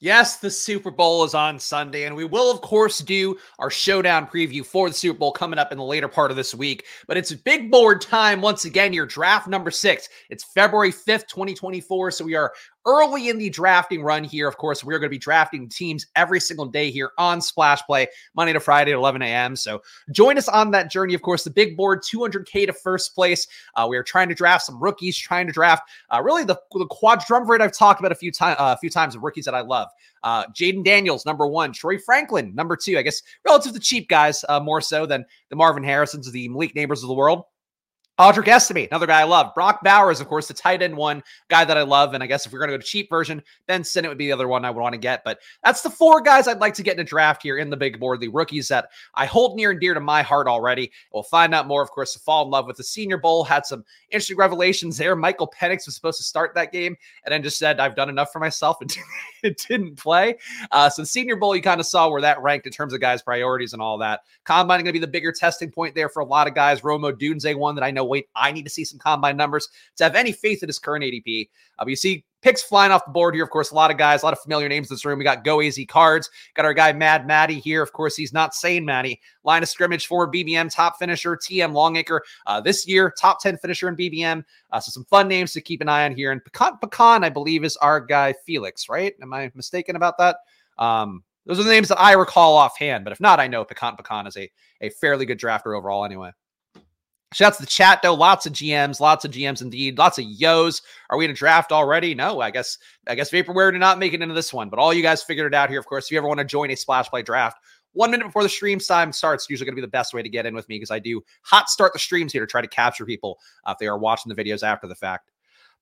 Yes, the Super Bowl is on Sunday, and we will, of course, do our showdown preview for the Super Bowl coming up in the later part of this week. But it's big board time once again, your draft number six. It's February 5th, 2024. So we are early in the drafting run here. Of course, we're going to be drafting teams every single day here on Splash Play, Monday to Friday at 11 a.m. So join us on that journey. Of course, the big board, 200K to first place. Uh, we are trying to draft some rookies, trying to draft uh, really the, the quadrumvirate I've talked about a few, time, uh, a few times of rookies that I love. Uh, Jayden Daniels, number one. Troy Franklin, number two. I guess relative to cheap guys, uh, more so than the Marvin Harrisons, the Malik Nabers of the world. Audric Estime, another guy I love. Brock Bowers, of course, the tight end one guy that I love. And I guess if we're going to go to cheap version, Ben Sinnott would be the other one I would want to get. But that's the four guys I'd like to get in a draft here in the big board, the rookies that I hold near and dear to my heart already. We'll find out more, of course, to fall in love with the Senior Bowl. Had some interesting revelations there. Michael Penix was supposed to start that game and then just said, I've done enough for myself and it didn't play. Uh, so the Senior Bowl, you kind of saw where that ranked in terms of guys' priorities and all that. Combine going to be the bigger testing point there for a lot of guys. Rome Odunze, one that I know, wait, I need to see some combine numbers to have any faith in his current ADP. Uh, you see picks flying off the board here. Of course, a lot of guys, a lot of familiar names in this room. We got Go Easy Cards, got our guy Mad Matty here. Of course, he's not saying Matty. Line of scrimmage for BBM top finisher, TM Longacre. Uh, this year, top 10 finisher in BBM. Uh, so some fun names to keep an eye on here. And Pecan, Pecan, I believe, is our guy Felix, right? Am I mistaken about that? Um, those are the names that I recall offhand, but if not, I know Pecan Pecan is a, a fairly good drafter overall anyway. Shouts to the chat though. Lots of GMs, lots of GMs indeed. Lots of yos. Are we in a draft already? No, I guess I guess Vaporware did not make it into this one, but all you guys figured it out here. Of course, if you ever want to join a splash play draft, one minute before the stream time starts, usually going to be the best way to get in with me because I do hot start the streams here to try to capture people uh, if they are watching the videos after the fact.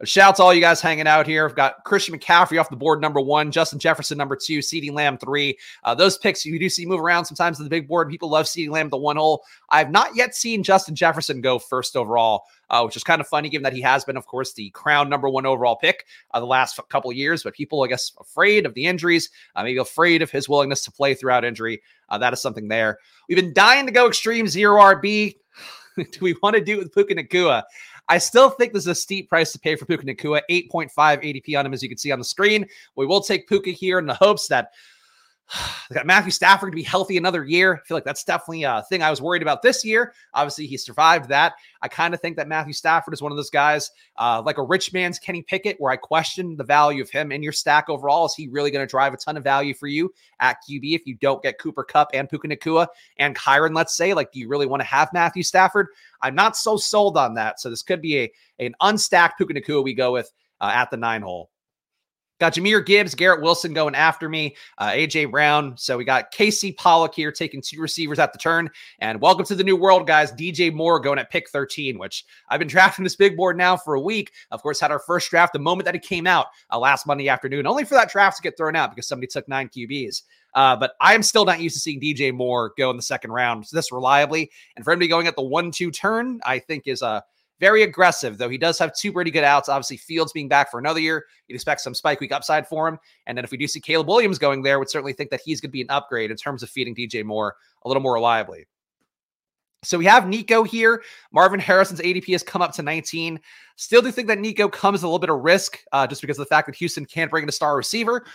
Shouts to all you guys hanging out here. I've got Christian McCaffrey off the board, number one, Justin Jefferson, number two, CeeDee Lamb, three. Uh, those picks you do see move around sometimes in the big board. People love CeeDee Lamb, the one hole. I have not yet seen Justin Jefferson go first overall, uh, which is kind of funny given that he has been, of course, the crown number one overall pick uh, the last couple years. But people, I guess, afraid of the injuries, uh, maybe afraid of his willingness to play throughout injury. Uh, that is something there. We've been dying to go extreme zero RB. do we want to do it with Puka Nacua? I still think this is a steep price to pay for Puka Nacua, 8.5 ADP on him, as you can see on the screen. We will take Puka here in the hopes that got Matthew Stafford to be healthy another year. I feel like that's definitely a thing I was worried about this year. Obviously, he survived that. I kind of think that Matthew Stafford is one of those guys, uh, like a rich man's Kenny Pickett, where I question the value of him in your stack overall. Is he really going to drive a ton of value for you at QB if you don't get Cooper Kupp and Puka Nacua and Kyren, let's say? Like, do you really want to have Matthew Stafford? I'm not so sold on that. So this could be a an unstacked Puka Nacua we go with uh, at the nine hole. Got Jahmyr Gibbs, Garrett Wilson going after me, uh, AJ Brown. So we got Casey Pollock here taking two receivers at the turn. And welcome to the new world, guys. DJ Moore going at pick 13, which I've been drafting this big board now for a week. Of course, had our first draft the moment that it came out uh, last Monday afternoon, only for that draft to get thrown out because somebody took nine QBs. Uh, but I'm still not used to seeing DJ Moore go in the second round this reliably. And for him to be going at the one two turn, I think is a very aggressive, though he does have two pretty good outs. Obviously, Fields being back for another year, you'd expect some spike week upside for him. And then if we do see Caleb Williams going there, would certainly think that he's going to be an upgrade in terms of feeding DJ Moore a little more reliably. So we have Nico here. Marvin Harrison's ADP has come up to 19. Still do think that Nico comes a little bit of risk uh, just because of the fact that Houston can't bring in a star receiver.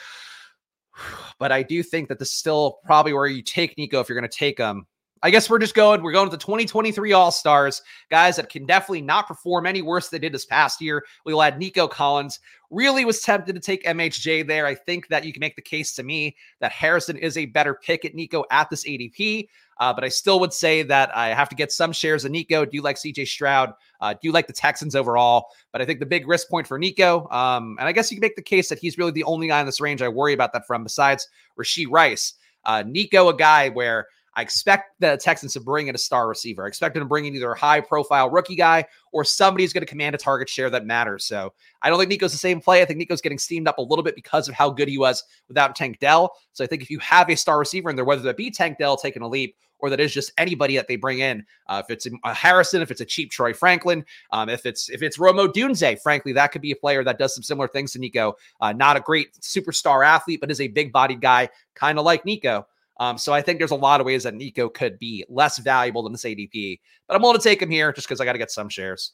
But I do think that this is still probably where you take Nico if you're going to take him. I guess we're just going, we're going to the 2023 All Stars, guys that can definitely not perform any worse than they did this past year. We'll add Nico Collins. Really was tempted to take MHJ there. I think that you can make the case to me that Harrison is a better pick at Nico at this ADP. Uh, but I still would say that I have to get some shares of Nico. Do you like CJ Stroud? Uh, do you like the Texans overall? But I think the big risk point for Nico, um, and I guess you can make the case that he's really the only guy in this range I worry about that from besides Rashee Rice. Uh, Nico, a guy where I expect the Texans to bring in a star receiver. I expect them to bring in either a high profile rookie guy or somebody who's going to command a target share that matters. So I don't think Nico's the same play. I think Nico's getting steamed up a little bit because of how good he was without Tank Dell. So I think if you have a star receiver in there, whether that be Tank Dell taking a leap or that is just anybody that they bring in, uh, if it's a Harrison, if it's a cheap Troy Franklin, um, if it's if it's Romo Odunze, frankly, that could be a player that does some similar things to Nico. Uh, not a great superstar athlete, but is a big bodied guy, kind of like Nico. Um, so I think there's a lot of ways that Nico could be less valuable than this ADP, but I'm willing to take him here just because I got to get some shares.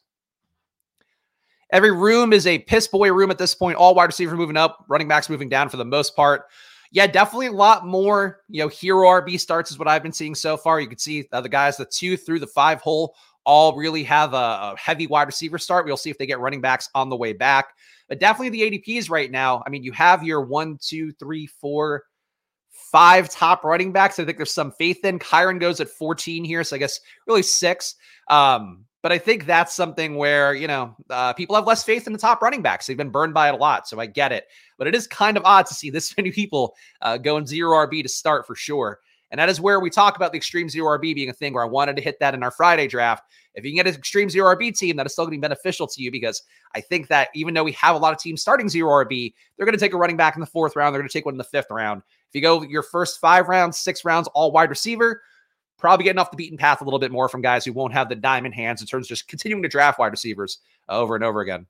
Every room is a piss boy room at this point. All wide receivers moving up, running backs moving down for the most part. Yeah, definitely a lot more, you know, hero RB starts is what I've been seeing so far. You can see uh, the guys, the two through the five hole, all really have a, a heavy wide receiver start. We'll see if they get running backs on the way back. But definitely the ADPs right now. I mean, you have your one, two, three, four, five top running backs. I think there's some faith in. Kyren goes at 14 here, so I guess really six. Um, but I think that's something where, you know, uh, people have less faith in the top running backs. They've been burned by it a lot. So I get it. But it is kind of odd to see this many people uh, going zero RB to start for sure. And that is where we talk about the extreme zero RB being a thing where I wanted to hit that in our Friday draft. If you can get an extreme zero RB team, that is still going to be beneficial to you because I think that even though we have a lot of teams starting zero RB, they're going to take a running back in the fourth round. They're going to take one in the fifth round. If you go your first five rounds, six rounds, all wide receiver, probably getting off the beaten path a little bit more from guys who won't have the diamond hands in terms of just continuing to draft wide receivers over and over again.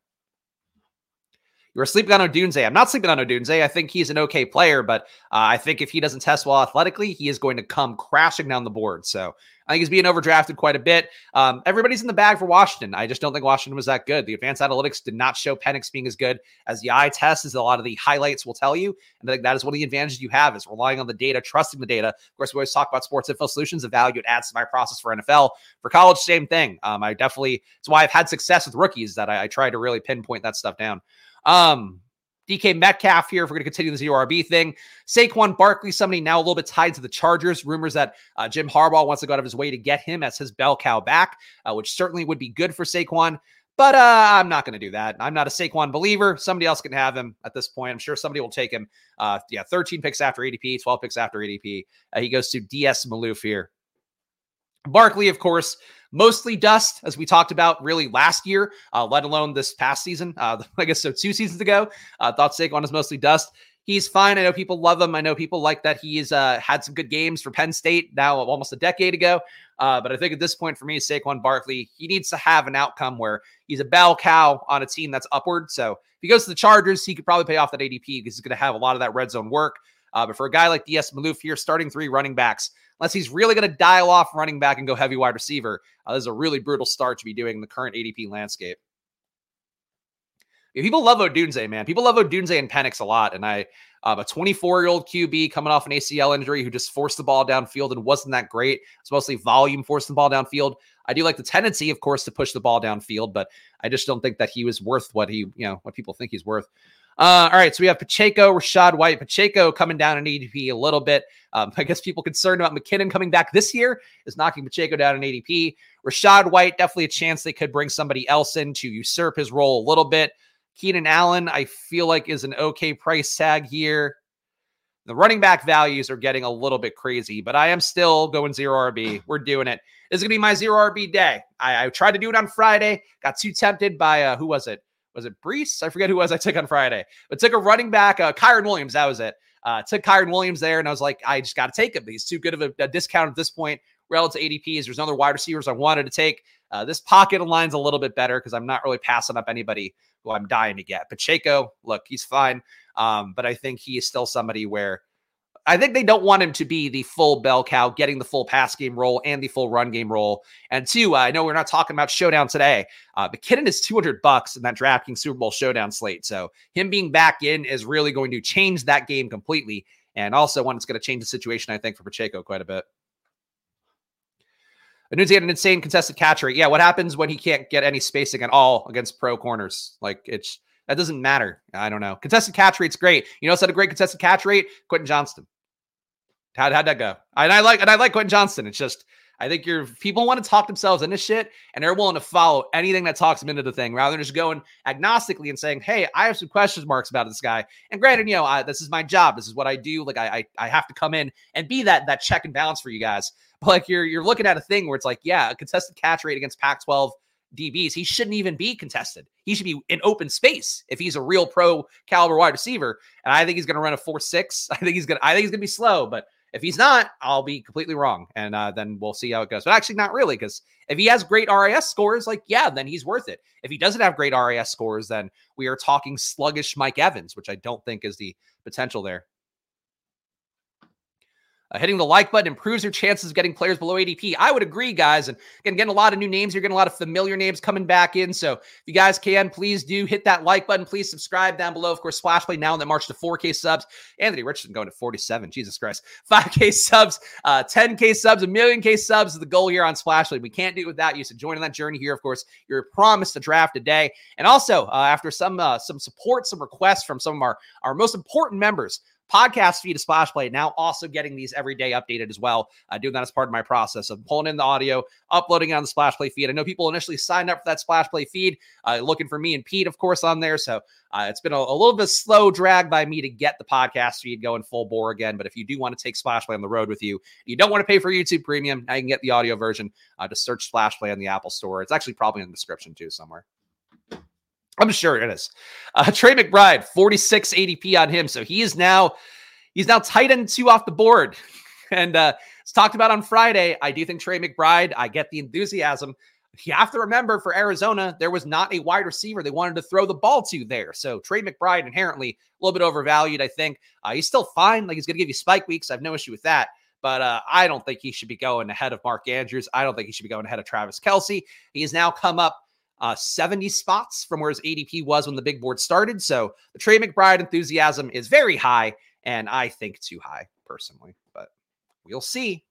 You're sleeping on Odunze. I'm not sleeping on Odunze. I think he's an okay player, but uh, I think if he doesn't test well athletically, he is going to come crashing down the board. So I think he's being overdrafted quite a bit. Um, everybody's in the bag for Washington. I just don't think Washington was that good. The advanced analytics did not show Penix being as good as the eye test, as a lot of the highlights will tell you. And I think that is one of the advantages you have is relying on the data, trusting the data. Of course, we always talk about sports info solutions, the value it adds to my process for NFL. For college, same thing. Um, I definitely, it's why I've had success with rookies that I, I try to really pinpoint that stuff down. Um, DK Metcalf here if we're going to continue the zero RB thing. Saquon Barkley, somebody now a little bit tied to the Chargers. Rumors that uh, Jim Harbaugh wants to go out of his way to get him as his bell cow back, uh, which certainly would be good for Saquon. But uh, I'm not going to do that. I'm not a Saquon believer. Somebody else can have him at this point. I'm sure somebody will take him. Uh, yeah, 13 picks after ADP, 12 picks after ADP. Uh, he goes to DS Maloof here. Barkley, of course, mostly dust, as we talked about really last year, uh, let alone this past season. Uh, I guess so, two seasons ago. Uh, thought Saquon is mostly dust. He's fine. I know people love him. I know people like that he's uh, had some good games for Penn State now almost a decade ago. Uh, but I think at this point for me, Saquon Barkley, he needs to have an outcome where he's a bell cow on a team that's upward. So if he goes to the Chargers, he could probably pay off that ADP because he's going to have a lot of that red zone work. Uh, but for a guy like DS Maloof here, starting three running backs, unless he's really going to dial off running back and go heavy wide receiver. Uh, this is a really brutal start to be doing in the current ADP landscape. Yeah, people love Odunze, man. People love Odunze and Penix a lot. And I, um, a 24 year old QB coming off an ACL injury who just forced the ball downfield and wasn't that great. It's mostly volume forcing the ball downfield. I do like the tendency, of course, to push the ball downfield, but I just don't think that he was worth what he, you know, what people think he's worth. Uh, all right, so we have Pacheco, Rachaad White. Pacheco coming down in ADP a little bit. Um, I guess people concerned about McKinnon coming back this year is knocking Pacheco down in ADP. Rachaad White, definitely a chance they could bring somebody else in to usurp his role a little bit. Keenan Allen, I feel like is an okay price tag here. The running back values are getting a little bit crazy, but I am still going zero RB. We're doing it. This is going to be my zero RB day. I, I, tried to do it on Friday, got too tempted by, uh, who was it? Was it Breece? I forget who was I took on Friday, but took a running back, uh, Kyren Williams. That was it. Uh, took Kyren Williams there, and I was like, I just got to take him. He's too good of a, a, discount at this point relative to ADPs. There's other wide receivers I wanted to take. Uh, this pocket aligns a little bit better because I'm not really passing up anybody who I'm dying to get. Pacheco, look, he's fine, um, but I think he is still somebody where I think they don't want him to be the full bell cow, getting the full pass game role and the full run game role. And two, I know we're not talking about showdown today, uh, but Kitten is 200 bucks in that DraftKings Super Bowl showdown slate. So him being back in is really going to change that game completely. And also one that's going to change the situation, I think, for Pacheco quite a bit. Odunze had an insane contested catch rate. Yeah, what happens when he can't get any spacing at all against pro corners? Like it's that doesn't matter. I don't know. Contested catch rate's great. You know, it's had a great contested catch rate. Quentin Johnston. How, how'd that go? And I like and I like Quentin Johnston. It's just I think your people want to talk themselves into shit and they're willing to follow anything that talks them into the thing rather than just going agnostically and saying, Hey, I have some questions marks about this guy. And granted, you know, I, this is my job. This is what I do. Like I, I, I have to come in and be that, that check and balance for you guys. But like you're, you're looking at a thing where it's like, yeah, a contested catch rate against Pac 12 DBs. He shouldn't even be contested. He should be in open space if he's a real pro caliber wide receiver. And I think he's going to run a four, six. I think he's going to, I think he's going to be slow, but if he's not, I'll be completely wrong. And uh, then we'll see how it goes. But actually, not really, because if he has great RAS scores, like, yeah, then he's worth it. If he doesn't have great RAS scores, then we are talking sluggish Mike Evans, which I don't think is the potential there. Uh, hitting the like button improves your chances of getting players below ADP. I would agree, guys. And again, getting a lot of new names. You're getting a lot of familiar names coming back in. So if you guys can, please do hit that like button. Please subscribe down below. Of course, Splash Play now in that march to 4K subs. Anthony Richardson going to 47. Jesus Christ. 5K subs, uh, 10K subs, a million K subs is the goal here on Splash Play. We can't do it without you. So joining that journey here, of course, you're promised a draft today. And also, uh, after some uh, some support, some requests from some of our, our most important members, podcast feed of Splash Play. Now also getting these every day updated as well. Uh, doing that as part of my process of pulling in the audio, uploading it on the Splash Play feed. I know people initially signed up for that Splash Play feed, uh, looking for me and Pete, of course, on there. So uh, it's been a, a, little bit slow drag by me to get the podcast feed going full bore again. But if you do want to take Splash Play on the road with you, you don't want to pay for YouTube Premium, now you can get the audio version. Uh, just search Splash Play on the Apple Store. It's actually probably in the description too somewhere. I'm sure it is. Uh, Trey McBride, 46 ADP on him. So he is now He's now tight end two off the board. And uh, it's talked about on Friday. I do think Trey McBride, I get the enthusiasm. You have to remember for Arizona, there was not a wide receiver they wanted to throw the ball to there. So Trey McBride inherently a little bit overvalued, I think. Uh, he's still fine. Like he's going to give you spike weeks. I have no issue with that. But uh, I don't think he should be going ahead of Mark Andrews. I don't think he should be going ahead of Travis Kelce. He has now come up uh, 70 spots from where his ADP was when the big board started. So the Trey McBride enthusiasm is very high and I think too high personally, but we'll see.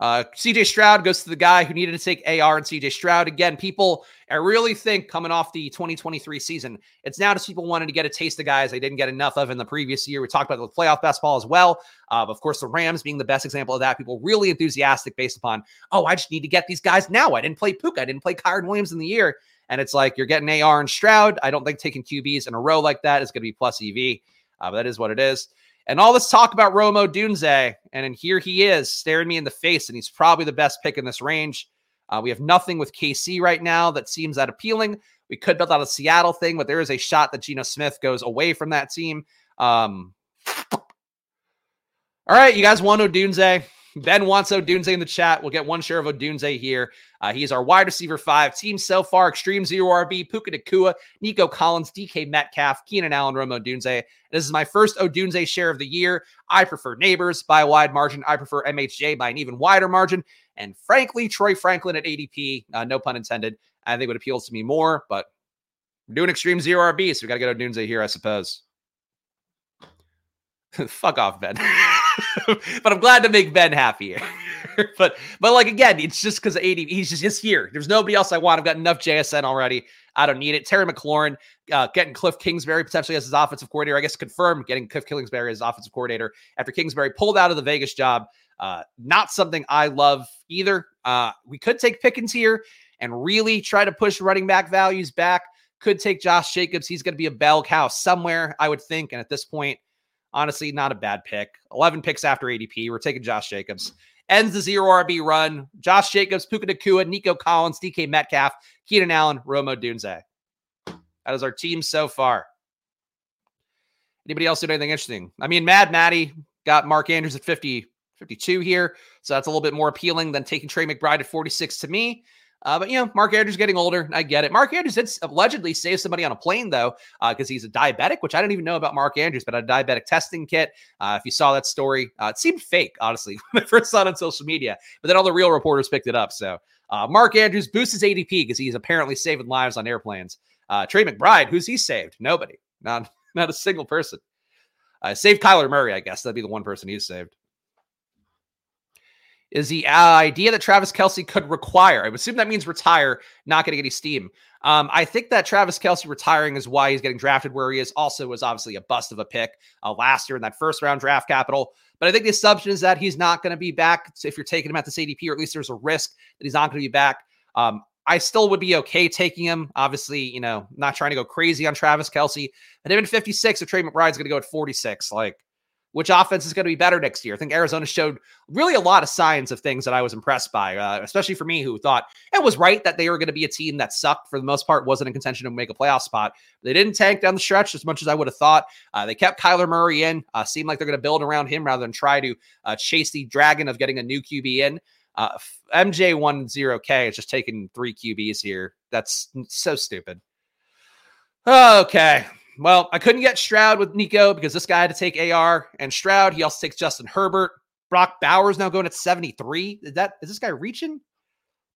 Uh, CJ Stroud goes to the guy who needed to take AR and CJ Stroud. Again, people, I really think coming off the 2023 season, it's now just people wanting to get a taste of guys they didn't get enough of in the previous year. We talked about the playoff best ball as well. Uh, of course, the Rams being the best example of that. People really enthusiastic based upon, oh, I just need to get these guys now. I didn't play Puka. I didn't play Kyren Williams in the year. And it's like you're getting AR and Stroud. I don't think taking QBs in a row like that is going to be plus EV. Uh, but that is what it is. And all this talk about Romo Odunze, and then here he is staring me in the face, and he's probably the best pick in this range. Uh, we have nothing with KC right now that seems that appealing. We could build out a Seattle thing, but there is a shot that Geno Smith goes away from that team. Um, all right, you guys want Odunze? Ben wants Odunze in the chat. We'll get one share of Odunze here. Uh, he's our wide receiver five. Team so far Extreme Zero RB, Puka Nacua, Nico Collins, DK Metcalf, Keenan Allen, Rome Odunze. This is my first Odunze share of the year. I prefer Nabers by a wide margin. I prefer MHJ by an even wider margin. And frankly, Troy Franklin at ADP, uh, no pun intended, I think would appeal to me more, but we're doing Extreme Zero RB, so we got to get Odunze here, I suppose. Fuck off, Ben. but I'm glad to make Ben happy but but like again, it's just because 80. He's just, just here. There's nobody else I want. I've got enough JSN already. I don't need it. Terry McLaurin uh, getting Cliff Kingsbury potentially as his offensive coordinator. I guess confirmed getting Cliff Kingsbury as offensive coordinator after Kingsbury pulled out of the Vegas job. Uh, not something I love either. Uh, we could take Pickens here and really try to push running back values back. Could take Josh Jacobs. He's going to be a bell cow somewhere, I would think. And at this point, honestly, not a bad pick. 11 picks after ADP. We're taking Josh Jacobs ends the zero RB run. Josh Jacobs, Puka Nacua, Nico Collins, DK Metcalf, Keenan Allen, Romo Odunze. That is our team so far. Anybody else do anything interesting? I mean, Mad Maddie got Mark Andrews at 50, 52 here. So that's a little bit more appealing than taking Trey McBride at 46 to me. Uh, but you know, Mark Andrews getting older. I get it. Mark Andrews did allegedly save somebody on a plane though, because uh, he's a diabetic, which I didn't even know about Mark Andrews, but a diabetic testing kit. Uh, if you saw that story, uh, it seemed fake, honestly, when I first saw it on social media. But then all the real reporters picked it up. So uh, Mark Andrews boosts his ADP because he's apparently saving lives on airplanes. Uh, Trey McBride, who's he saved? Nobody. Not not a single person. saved Kyler Murray, I guess that'd be the one person he's saved is the uh, idea that Travis Kelce could require. I would assume that means retire, not getting any steam. Um, I think that Travis Kelce retiring is why he's getting drafted where he is. Also, was obviously a bust of a pick uh, last year in that first round draft capital. But I think the assumption is that he's not going to be back if you're taking him at this ADP, or at least there's a risk that he's not going to be back. Um, I still would be okay taking him. Obviously, you know, not trying to go crazy on Travis Kelce. But even 56, if Trey McBride's going to go at 46, like which offense is going to be better next year. I think Arizona showed really a lot of signs of things that I was impressed by, uh, especially for me, who thought it was right that they were going to be a team that sucked for the most part, wasn't in contention to make a playoff spot. They didn't tank down the stretch as much as I would have thought. Uh, they kept Kyler Murray in, uh, seemed like they're going to build around him rather than try to uh, chase the dragon of getting a new QB in. Uh, MJ10K is just taking three QBs here. That's so stupid. Okay. Well, I couldn't get Stroud with Nico because this guy had to take AR and Stroud. He also takes Justin Herbert. Brock Bowers now going at 73. Is that is this guy reaching?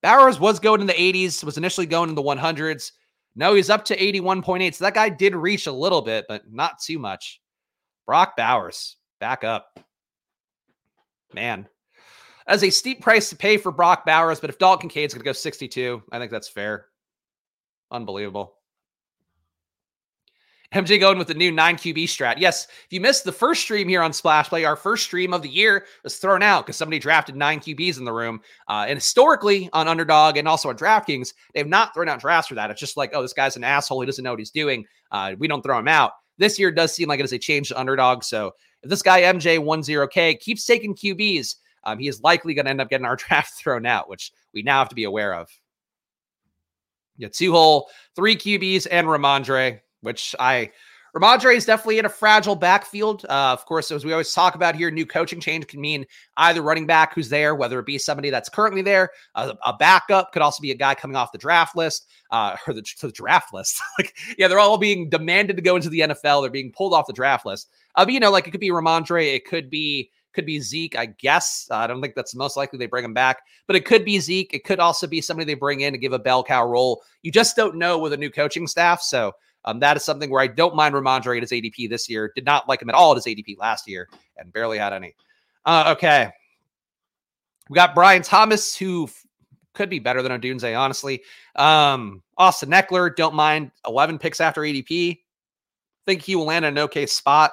Bowers was going in the 80s, was initially going in the 100s. No, he's up to 81.8. So that guy did reach a little bit, but not too much. Brock Bowers, back up. Man, as a steep price to pay for Brock Bowers, but if Dalton Kincaid's going to go 62, I think that's fair. Unbelievable. MJ going with the new 9 QB strat. Yes, if you missed the first stream here on Splash Play, our first stream of the year was thrown out because somebody drafted 9 QBs in the room. Uh, and historically on Underdog and also on DraftKings, they have not thrown out drafts for that. It's just like, oh, this guy's an asshole. He doesn't know what he's doing. Uh, we don't throw him out. This year does seem like it is a change to Underdog. So if this guy MJ10K keeps taking QBs, um, he is likely going to end up getting our draft thrown out, which we now have to be aware of. Yeah, two hole, three QBs, and Rhamondre which I Rhamondre is definitely in a fragile backfield. Uh, of course, as we always talk about here, new coaching change can mean either running back who's there, whether it be somebody that's currently there, a, a backup could also be a guy coming off the draft list uh, or the, the draft list. like, yeah, they're all being demanded to go into the NFL. They're being pulled off the draft list. Uh, but you know, like it could be Rhamondre, it could be could be Zeke, I guess. Uh, I don't think that's most likely they bring him back, but it could be Zeke. It could also be somebody they bring in to give a bell cow role. You just don't know with a new coaching staff. So um, that is something where I don't mind Rhamondre at his ADP this year. Did not like him at all at his ADP last year and barely had any. Uh, okay. We got Brian Thomas, who f- could be better than Odunze, honestly. Um, Austin Ekeler, don't mind 11 picks after ADP. Think he will land in an okay spot.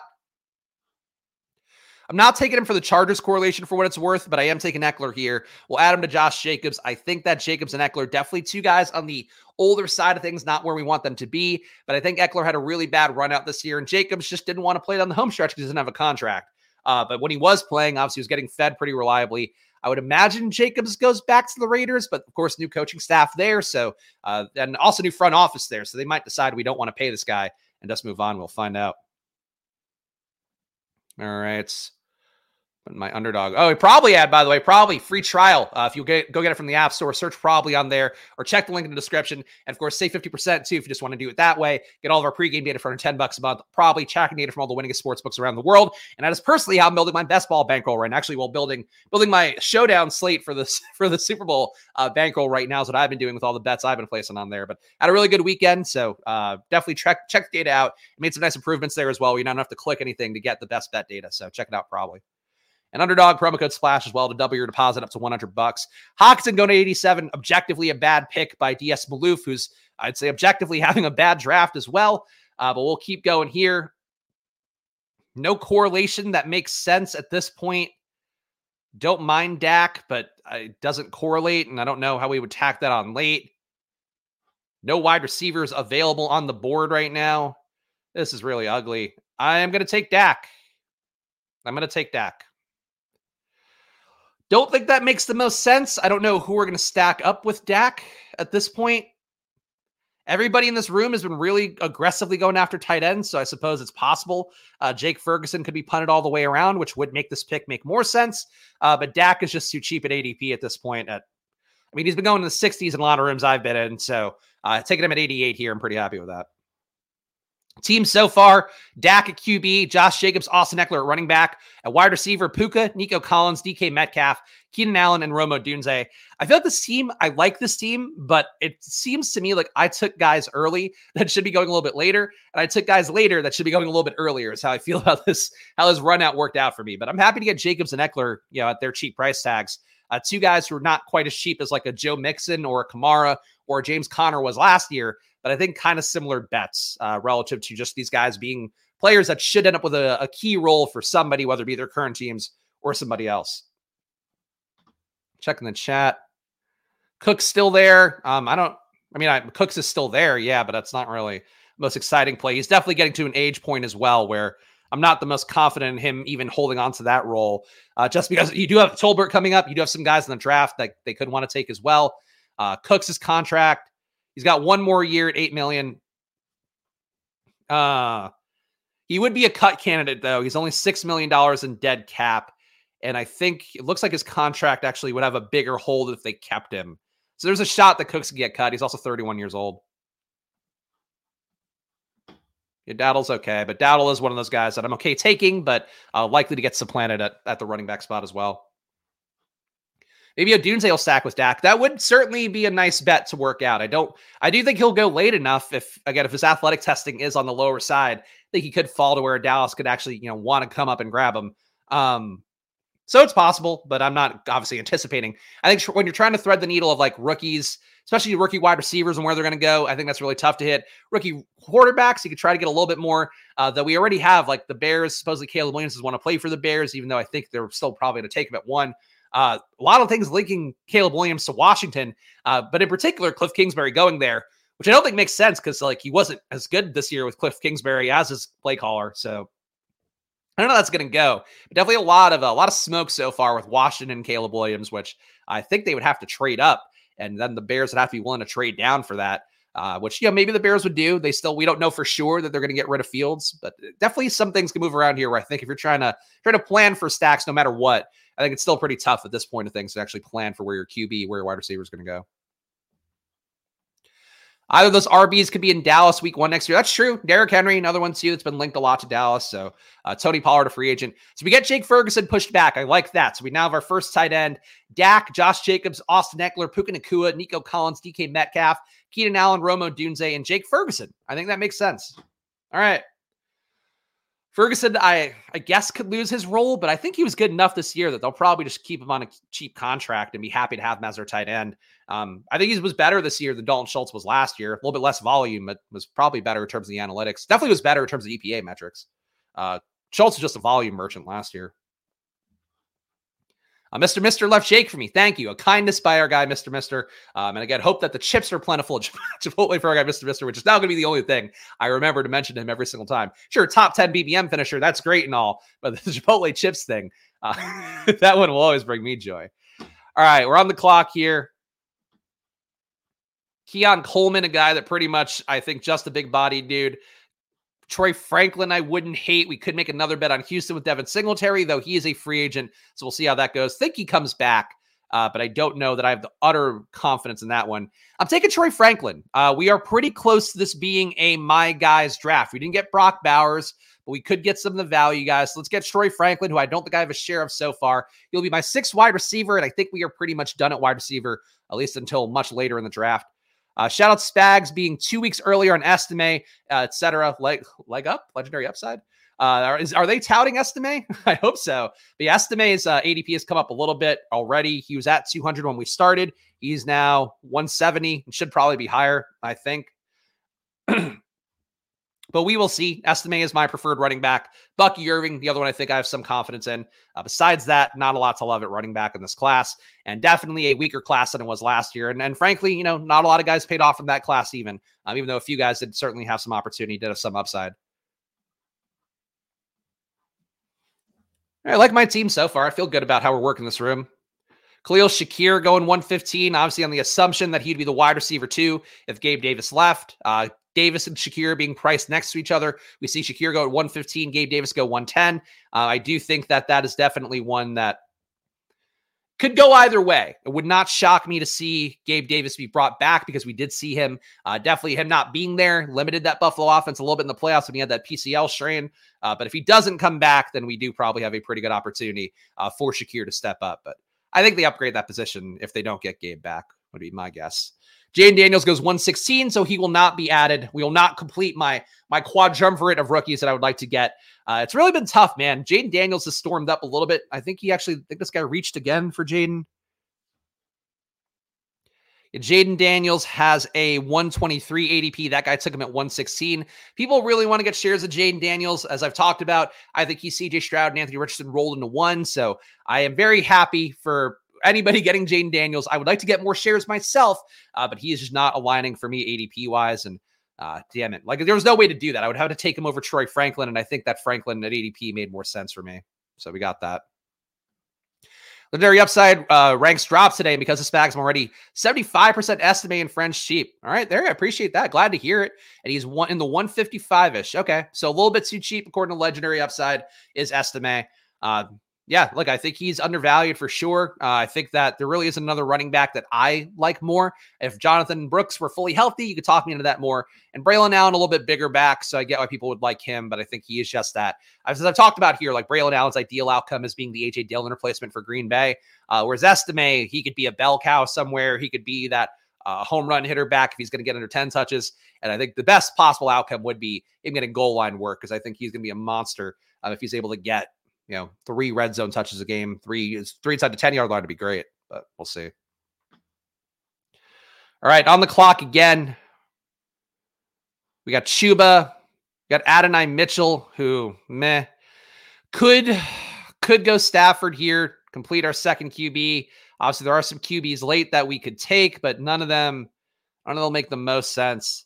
I'm not taking him for the Chargers correlation for what it's worth, but I am taking Ekeler here. We'll add him to Josh Jacobs. I think that Jacobs and Ekeler definitely two guys on the older side of things, not where we want them to be. But I think Ekeler had a really bad run out this year, and Jacobs just didn't want to play down the home stretch because he doesn't have a contract. Uh, but when he was playing, obviously, he was getting fed pretty reliably. I would imagine Jacobs goes back to the Raiders, but of course, new coaching staff there. So, uh, and also new front office there. So they might decide we don't want to pay this guy and just move on. We'll find out. All right my underdog. Oh, it probably had, by the way, Probly free trial. Uh, if you get go get it from the App Store, search Probly on there or check the link in the description. And of course, save 50% too if you just want to do it that way. Get all of our pregame data for under 10 bucks a month, Probly tracking data from all the winningest sports books around the world. And that is personally how I'm building my best ball bankroll right now. Actually, while building building my showdown slate for this for the Super Bowl uh, bankroll right now is what I've been doing with all the bets I've been placing on there. But had a really good weekend. So uh, definitely check check the data out. made some nice improvements there as well. You don't have to click anything to get the best bet data. So check it out Probly. And underdog promo code splash as well to double your deposit up to 100 bucks. Hockenson going to 87, objectively a bad pick by DS Maloof, who's I'd say objectively having a bad draft as well. Uh, but we'll keep going here. No correlation that makes sense at this point. Don't mind Dak, but it doesn't correlate, and I don't know how we would tack that on late. No wide receivers available on the board right now. This is really ugly. I am going to take Dak. I'm going to take Dak. Don't think that makes the most sense. I don't know who we're going to stack up with Dak at this point. Everybody in this room has been really aggressively going after tight ends, so I suppose it's possible. Uh, Jake Ferguson could be punted all the way around, which would make this pick make more sense. Uh, but Dak is just too cheap at ADP at this point. At, I mean, he's been going in the 60s in a lot of rooms I've been in, so uh, taking him at 88 here, I'm pretty happy with that. Team so far Dak at QB, Josh Jacobs, Austin Ekeler at running back, at wide receiver, Puka, Nico Collins, DK Metcalf, Keenan Allen, and Romo Odunze. I feel like this team, I like this team, but it seems to me like I took guys early that should be going a little bit later, and I took guys later that should be going a little bit earlier, is how I feel about this, how this run out worked out for me. But I'm happy to get Jacobs and Ekeler, you know, at their cheap price tags. Uh, two guys who are not quite as cheap as like a Joe Mixon or a Kamara or James Conner was last year but I think kind of similar bets uh, relative to just these guys being players that should end up with a, a key role for somebody, whether it be their current teams or somebody else. Checking the chat. Cook's still there. Um, I don't. I mean, I, Cooks is still there, yeah, but that's not really most exciting play. He's definitely getting to an age point as well where I'm not the most confident in him even holding on to that role. Uh, just because you do have Tolbert coming up, you do have some guys in the draft that they could want to take as well. Uh, Cooks' his contract He's got one more year at eight million. Uh he would be a cut candidate though. He's only six million dollars in dead cap, and I think it looks like his contract actually would have a bigger hold if they kept him. So there's a shot that Cooks could get cut. He's also 31 years old. Yeah, Dowdle's okay, but Dowdle is one of those guys that I'm okay taking, but uh, likely to get supplanted at, at the running back spot as well. Maybe Odunze will stack with Dak. That would certainly be a nice bet to work out. I don't. I do think he'll go late enough. If again, if his athletic testing is on the lower side, I think he could fall to where Dallas could actually, you know, want to come up and grab him. Um, so it's possible, but I'm not obviously anticipating. I think when you're trying to thread the needle of like rookies, especially rookie wide receivers and where they're going to go, I think that's really tough to hit. Rookie quarterbacks, you could try to get a little bit more. Uh, that we already have, like the Bears. Supposedly, Caleb Williams is want to play for the Bears, even though I think they're still probably going to take him at one. Uh, a lot of things linking Caleb Williams to Washington, uh, but in particular, Cliff Kingsbury going there, which I don't think makes sense because like he wasn't as good this year with Cliff Kingsbury as his play caller. So I don't know how that's going to go. But definitely a lot of a lot of smoke so far with Washington Caleb Williams, which I think they would have to trade up, and then the Bears would have to be willing to trade down for that. Uh, which yeah, maybe the Bears would do. They still we don't know for sure that they're going to get rid of Fields, but definitely some things can move around here. Where I think if you're trying to trying to plan for stacks, no matter what, I think it's still pretty tough at this point of things to actually plan for where your QB, where your wide receiver is going to go. Either those RBs could be in Dallas week one next year. That's true. Derrick Henry, another one too, that's been linked a lot to Dallas. So uh, Tony Pollard, a free agent. So we get Jake Ferguson pushed back. I like that. So we now have our first tight end: Dak, Josh Jacobs, Austin Ekeler, Puka Nacua, Nico Collins, DK Metcalf, Keenan Allen, Rome Odunze, and Jake Ferguson. I think that makes sense. All right. Ferguson, I I guess could lose his role, but I think he was good enough this year that they'll probably just keep him on a cheap contract and be happy to have him as their tight end. Um, I think he was better this year than Dalton Schultz was last year. A little bit less volume, but was probably better in terms of the analytics. Definitely was better in terms of EPA metrics. Uh, Schultz was just a volume merchant last year. Uh, Mr. Mister left shake for me. Thank you. A kindness by our guy, Mr. Mister. Um, and again, hope that the chips are plentiful. Chipotle for our guy, Mr. Mister, which is now going to be the only thing I remember to mention to him every single time. Sure, top 10 BBM finisher. That's great and all. But the Chipotle chips thing, uh, that one will always bring me joy. All right, we're on the clock here. Keon Coleman, a guy that pretty much, I think, just a big body dude. Troy Franklin, I wouldn't hate. We could make another bet on Houston with Devin Singletary, though he is a free agent. So we'll see how that goes. Think he comes back, uh, but I don't know that I have the utter confidence in that one. I'm taking Troy Franklin. Uh, we are pretty close to this being a my guys draft. We didn't get Brock Bowers, but we could get some of the value, guys. So let's get Troy Franklin, who I don't think I have a share of so far. He'll be my sixth wide receiver, and I think we are pretty much done at wide receiver, at least until much later in the draft. Uh, shout out Spags being two weeks earlier on Estime, uh, etc. Leg leg up, legendary upside. Uh, are, is, are they touting Estime? I hope so. Yeah, Estime's uh, ADP has come up a little bit already. He was at 200 when we started. He's now 170 and should probably be higher, I think. But we will see. Estime is my preferred running back. Bucky Irving, the other one I think I have some confidence in. Uh, besides that, not a lot to love at running back in this class, and definitely a weaker class than it was last year. And, and frankly, you know, not a lot of guys paid off from that class, even, um, even though a few guys did certainly have some opportunity, did have some upside. I like my team so far. I feel good about how we're working this room. Khalil Shakir going 115, obviously on the assumption that he'd be the wide receiver too if Gabe Davis left. Uh, Davis and Shakir being priced next to each other. We see Shakir go at 115, Gabe Davis go 110. Uh, I do think that that is definitely one that could go either way. It would not shock me to see Gabe Davis be brought back because we did see him. Uh, definitely him not being there limited that Buffalo offense a little bit in the playoffs when he had that PCL strain. Uh, but if he doesn't come back, then we do probably have a pretty good opportunity uh, for Shakir to step up. But I think they upgrade that position if they don't get Gabe back, would be my guess. Jayden Daniels goes 116, so he will not be added. We will not complete my my quadrumvirate of rookies that I would like to get. Uh, it's really been tough, man. Jayden Daniels has stormed up a little bit. I think he actually I think this guy reached again for Jayden. Jayden Daniels has a 123 ADP. That guy took him at 116. People really want to get shares of Jayden Daniels. As I've talked about, I think he's CJ Stroud and Anthony Richardson rolled into one. So I am very happy for anybody getting Jayden Daniels. I would like to get more shares myself, uh, but he is just not aligning for me ADP wise. And uh, damn it, like there was no way to do that. I would have to take him over Troy Franklin, and I think that Franklin at ADP made more sense for me. So we got that. Legendary upside uh, ranks drops today because of Spags. I'm already 75% Estime in French cheap. All right, there. I appreciate that. Glad to hear it. And he's one in the 155 ish. Okay, so a little bit too cheap according to Legendary upside is Estime. Uh, yeah, look, I think he's undervalued for sure. Uh, I think that there really is another running back that I like more. If Jonathan Brooks were fully healthy, you could talk me into that more. And Braylon Allen, a little bit bigger back, so I get why people would like him, but I think he is just that. As I've talked about here, like Braylon Allen's ideal outcome is being the AJ Dillon replacement for Green Bay. Uh, whereas Estime, he could be a bell cow somewhere. He could be that uh, home run hitter back if he's going to get under 10 touches. And I think the best possible outcome would be him getting goal line work because I think he's going to be a monster um, if he's able to get you know, three red zone touches a game, three three inside the 10 yard line to be great, but we'll see. All right, on the clock again. We got Chuba, we got Adonai Mitchell, who meh could could go Stafford here, complete our second QB. Obviously, there are some QBs late that we could take, but none of them, I don't them make the most sense.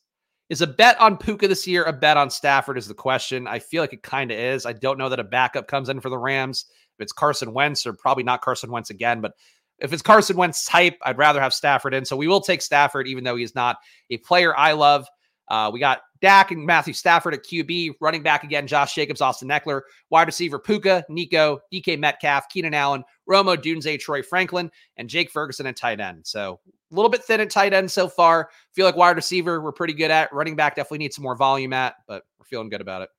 Is a bet on Puka this year a bet on Stafford? Is the question. I feel like it kind of is. I don't know that a backup comes in for the Rams. If it's Carson Wentz, or probably not Carson Wentz again, but if it's Carson Wentz type, I'd rather have Stafford in. So we will take Stafford, even though he's not a player I love. Uh, we got Dak and Matthew Stafford at QB, running back again, Josh Jacobs, Austin Ekeler, wide receiver Puka, Nico, DK Metcalf, Keenan Allen, Romo Dunes, Dunze, Troy Franklin, and Jake Ferguson at tight end. So a little bit thin at tight end so far. Feel like wide receiver we're pretty good at. Running back definitely needs some more volume at, but we're feeling good about it.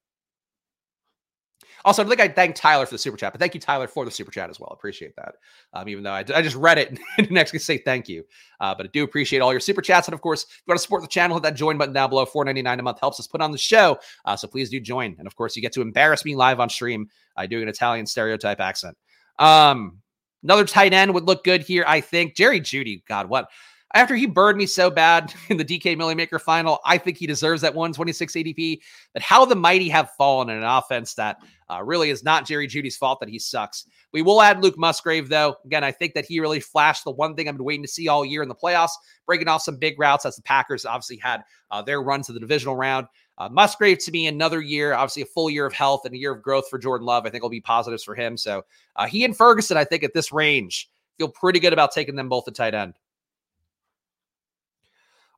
Also, I think I thank Tyler for the super chat, but thank you, Tyler, for the super chat as well. Appreciate that. Um, even though I, I, just read it and didn't actually say thank you, uh, but I do appreciate all your super chats. And of course, if you want to support the channel, hit that join button down below. Four ninety nine a month helps us put on the show. Uh, so please do join. And of course, you get to embarrass me live on stream uh, do an Italian stereotype accent. Um, another tight end would look good here, I think. Jerry Jeudy, God, what? after he burned me so bad in the DK Milly Maker final, I think he deserves that 126 ADP. But how the mighty have fallen in an offense that uh, really is not Jerry Jeudy's fault that he sucks. We will add Luke Musgrave, though. Again, I think that he really flashed the one thing I've been waiting to see all year in the playoffs, breaking off some big routes as the Packers obviously had uh, their run to the divisional round. Uh, Musgrave to me another year, obviously a full year of health and a year of growth for Jordan Love. I think will be positives for him. So uh, he and Ferguson, I think at this range, feel pretty good about taking them both at tight end.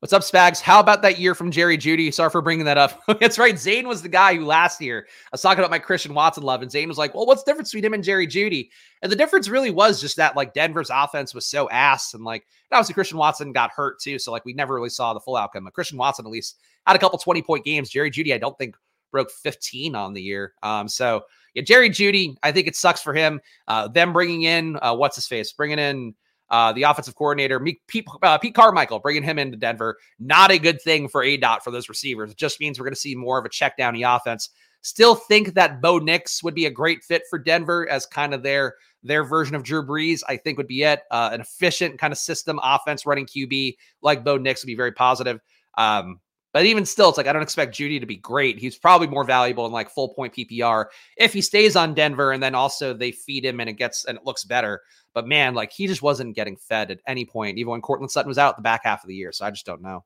What's up, Spags? How about that year from Jerry Jeudy? Sorry for bringing that up. That's right. Zane was the guy who last year I was talking about my Christian Watson love, and Zane was like, "Well, what's the difference between him and Jerry Jeudy?" And the difference really was just that like Denver's offense was so ass, and like obviously Christian Watson got hurt too, so like we never really saw the full outcome. But Christian Watson at least had a couple twenty point games. Jerry Jeudy, I don't think broke fifteen on the year. Um, so yeah, Jerry Jeudy, I think it sucks for him. Uh, them bringing in uh, what's his face, bringing in uh, the offensive coordinator, Pete, uh, Pete, Carmichael, bringing him into Denver. Not a good thing for ADOT for those receivers. It just means we're going to see more of a check down the offense. Still think that Bo Nix would be a great fit for Denver as kind of their their version of Drew Brees. I think would be it. Uh, an efficient kind of system offense running QB like Bo Nix would be very positive. Um, but even still, it's like I don't expect Jeudy to be great. He's probably more valuable in like full point PPR if he stays on Denver and then also they feed him and it gets and it looks better. But man, like he just wasn't getting fed at any point, even when Courtland Sutton was out the back half of the year. So I just don't know.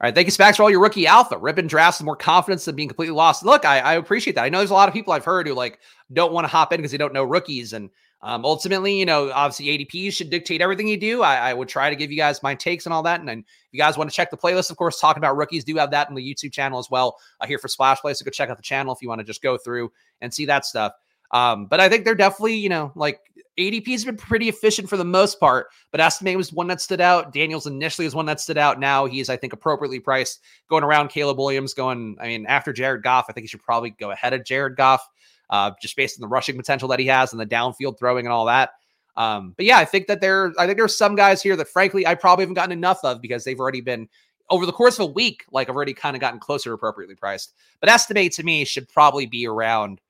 All right. Thank you, Spags, for all your rookie alpha. Ripping drafts with more confidence than being completely lost. Look, I, I appreciate that. I know there's a lot of people I've heard who like don't want to hop in because they don't know rookies. And um, ultimately, you know, obviously ADPs should dictate everything you do. I, I, would try to give you guys my takes and all that. And then if you guys want to check the playlist, of course, talking about rookies, do have that on the YouTube channel as well uh, here for Splash Play. So go check out the channel if you want to just go through and see that stuff. Um, but I think they're definitely, you know, like ADP has been pretty efficient for the most part, but Estime was one that stood out. Daniels initially is one that stood out. Now he's, I think, appropriately priced going around Caleb Williams, going, I mean, after Jared Goff, I think he should probably go ahead of Jared Goff uh, just based on the rushing potential that he has and the downfield throwing and all that. Um, but yeah, I think that there, I think there's some guys here that frankly I probably haven't gotten enough of because they've already been over the course of a week, like I've already kind of gotten closer appropriately priced. But Estime to me should probably be around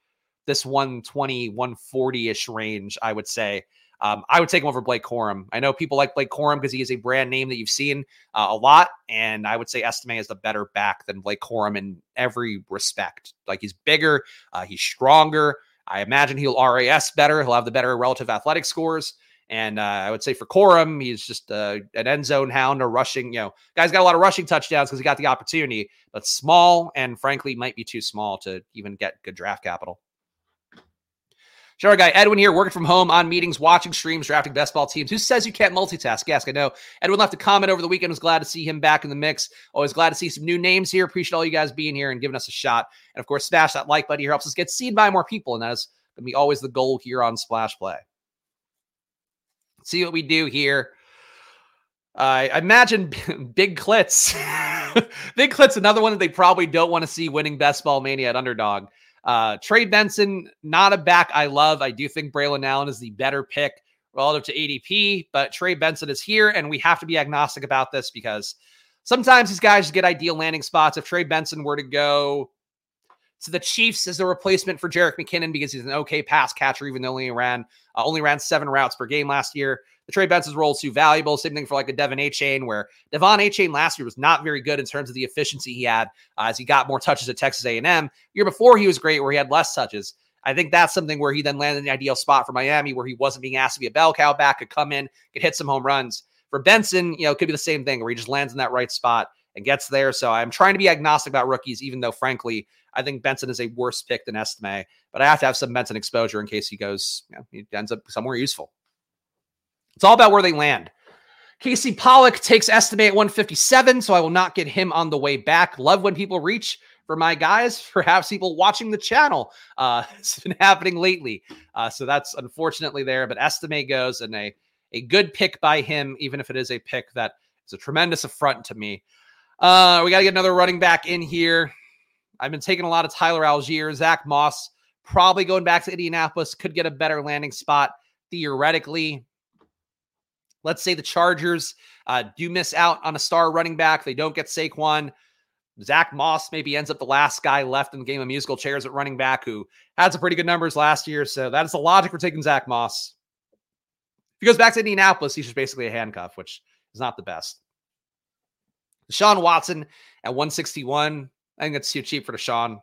this 120, 140 ish range, I would say. Um, I would take him over Blake Corum. I know people like Blake Corum because he is a brand name that you've seen uh, a lot, and I would say Estime is the better back than Blake Corum in every respect. Like he's bigger, uh, he's stronger. I imagine he'll RAS better. He'll have the better relative athletic scores. And uh, I would say for Corum, he's just uh, an end zone hound or rushing. You know, guys got a lot of rushing touchdowns because he got the opportunity, but small and frankly might be too small to even get good draft capital. Shout guy Edwin here, working from home on meetings, watching streams, drafting best ball teams. Who says you can't multitask? Ask. I know Edwin left a comment over the weekend. Was glad to see him back in the mix. Always glad to see some new names here. Appreciate all you guys being here and giving us a shot. And of course, smash that like button here helps us get seen by more people, and that is Gonna be always the goal here on Splash Play. see what we do here. Uh, I imagine Big Klitz. Big Klitz, another one that they probably don't want to see winning Best Ball Mania at underdog. Uh, Trey Benson, not a back I love. I do think Braylon Allen is the better pick relative to ADP, but Trey Benson is here, and we have to be agnostic about this because sometimes these guys get ideal landing spots. If Trey Benson were to go to the Chiefs as a replacement for Jerick McKinnon because he's an okay pass catcher, even though he only ran uh, only ran seven routes per game last year. Trey Benson's role is too valuable. Same thing for like a De'Von Achane, where De'Von Achane last year was not very good in terms of the efficiency he had uh, as he got more touches at Texas A&M. Year before he was great, where he had less touches. I think that's something where he then landed in the ideal spot for Miami, where he wasn't being asked to be a bell cow back, could come in, could hit some home runs. For Benson, you know, it could be the same thing where he just lands in that right spot and gets there. So I'm trying to be agnostic about rookies, even though, frankly, I think Benson is a worse pick than Estime. But I have to have some Benson exposure in case he goes, you know, he ends up somewhere useful. It's all about where they land. Casey Pollock takes Estime at 157, so I will not get him on the way back. Love when people reach for my guys, perhaps people watching the channel. Uh, it's been happening lately. Uh, so that's unfortunately there, but Estime goes and a, a good pick by him, even if it is a pick that is a tremendous affront to me. Uh, we got to get another running back in here. I've been taking a lot of Tyler Allgeier, Zach Moss, probably going back to Indianapolis, could get a better landing spot theoretically. Let's say the Chargers uh, do miss out on a star running back. They don't get Saquon. Zach Moss maybe ends up the last guy left in the game of musical chairs at running back who had some pretty good numbers last year. So that is the logic for taking Zach Moss. If he goes back to Indianapolis, he's just basically a handcuff, which is not the best. Deshaun Watson at 161. I think that's too cheap for Deshaun.